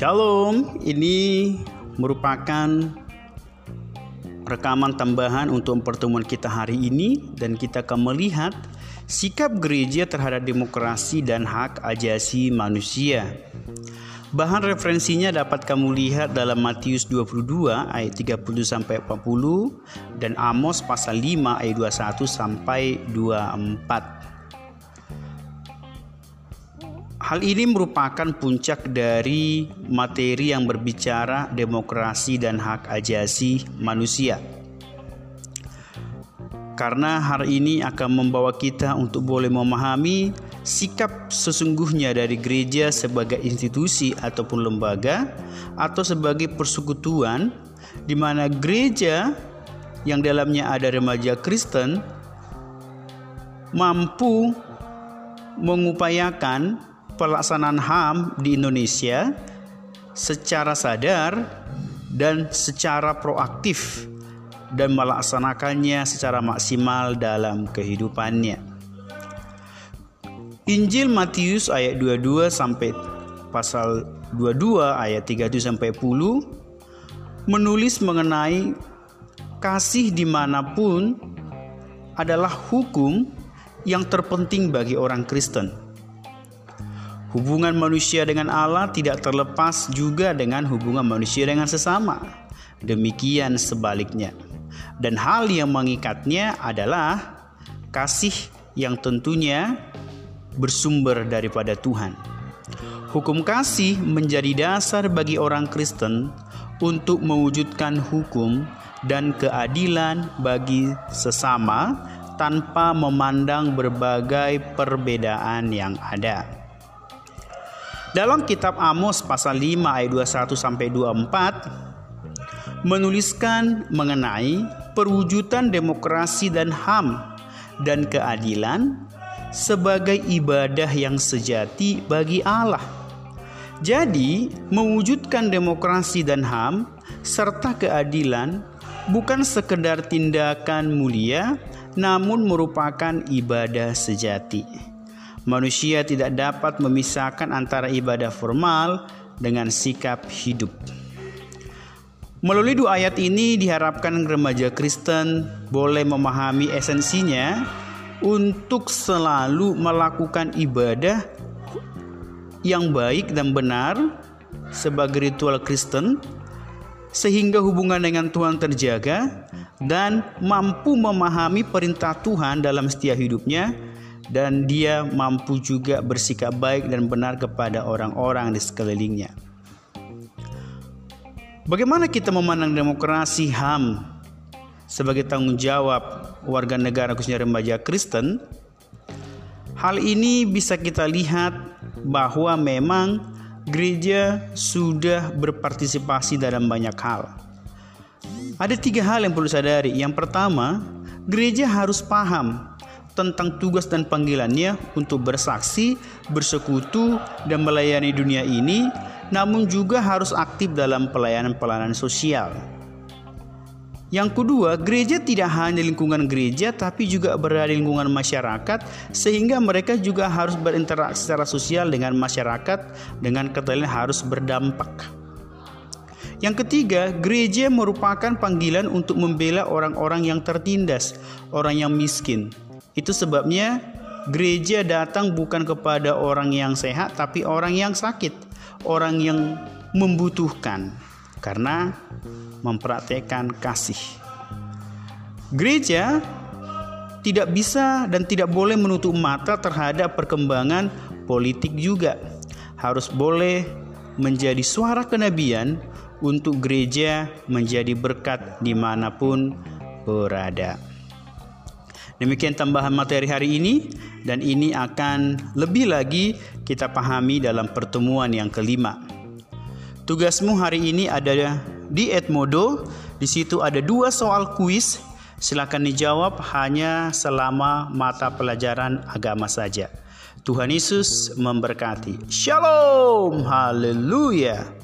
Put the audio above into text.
Shalom, ini merupakan rekaman tambahan untuk pertemuan kita hari ini dan kita akan melihat sikap gereja terhadap demokrasi dan hak ajasi manusia. Bahan referensinya dapat kamu lihat dalam Matius 22 ayat 30 sampai 40 dan Amos pasal 5 ayat 21 sampai 24. Hal ini merupakan puncak dari materi yang berbicara demokrasi dan hak ajasi manusia. Karena hari ini akan membawa kita untuk boleh memahami sikap sesungguhnya dari gereja sebagai institusi ataupun lembaga atau sebagai persekutuan di mana gereja yang dalamnya ada remaja Kristen mampu mengupayakan pelaksanaan HAM di Indonesia secara sadar dan secara proaktif dan melaksanakannya secara maksimal dalam kehidupannya. Injil Matius ayat 22 sampai pasal 22 ayat 37 sampai 10 menulis mengenai kasih di mana pun adalah hukum yang terpenting bagi orang Kristen. Hubungan manusia dengan Allah tidak terlepas juga dengan hubungan manusia dengan sesama. Demikian sebaliknya. Dan hal yang mengikatnya adalah kasih yang tentunya bersumber daripada Tuhan. Hukum kasih menjadi dasar bagi orang Kristen untuk mewujudkan hukum dan keadilan bagi sesama tanpa memandang berbagai perbedaan yang ada. Dalam kitab Amos pasal 5 ayat 21 sampai 24 menuliskan mengenai perwujudan demokrasi dan HAM dan keadilan sebagai ibadah yang sejati bagi Allah. Jadi, mewujudkan demokrasi dan HAM serta keadilan bukan sekedar tindakan mulia namun merupakan ibadah sejati. Manusia tidak dapat memisahkan antara ibadah formal dengan sikap hidup. Melalui dua ayat ini diharapkan remaja Kristen boleh memahami esensinya untuk selalu melakukan ibadah yang baik dan benar sebagai ritual Kristen sehingga hubungan dengan Tuhan terjaga dan mampu memahami perintah Tuhan dalam setiap hidupnya dan dia mampu juga bersikap baik dan benar kepada orang-orang di sekelilingnya. Bagaimana kita memandang demokrasi HAM sebagai tanggung jawab warga negara khususnya remaja Kristen? Hal ini bisa kita lihat bahwa memang gereja sudah berpartisipasi dalam banyak hal. Ada tiga hal yang perlu sadari. Yang pertama, gereja harus paham tentang tugas dan panggilannya untuk bersaksi, bersekutu, dan melayani dunia ini, namun juga harus aktif dalam pelayanan-pelayanan sosial. Yang kedua, gereja tidak hanya lingkungan gereja, tapi juga berada di lingkungan masyarakat, sehingga mereka juga harus berinteraksi secara sosial dengan masyarakat, dengan kata harus berdampak. Yang ketiga, gereja merupakan panggilan untuk membela orang-orang yang tertindas, orang yang miskin, itu sebabnya gereja datang bukan kepada orang yang sehat tapi orang yang sakit, orang yang membutuhkan karena mempraktekkan kasih. Gereja tidak bisa dan tidak boleh menutup mata terhadap perkembangan politik juga. Harus boleh menjadi suara kenabian untuk gereja menjadi berkat di mana pun berada. Demikian tambahan materi hari ini dan ini akan lebih lagi kita pahami dalam pertemuan yang kelima. Tugasmu hari ini ada di Edmodo. Di situ ada dua soal kuis. Silakan dijawab hanya selama mata pelajaran agama saja. Tuhan Yesus memberkati. Shalom. Haleluya.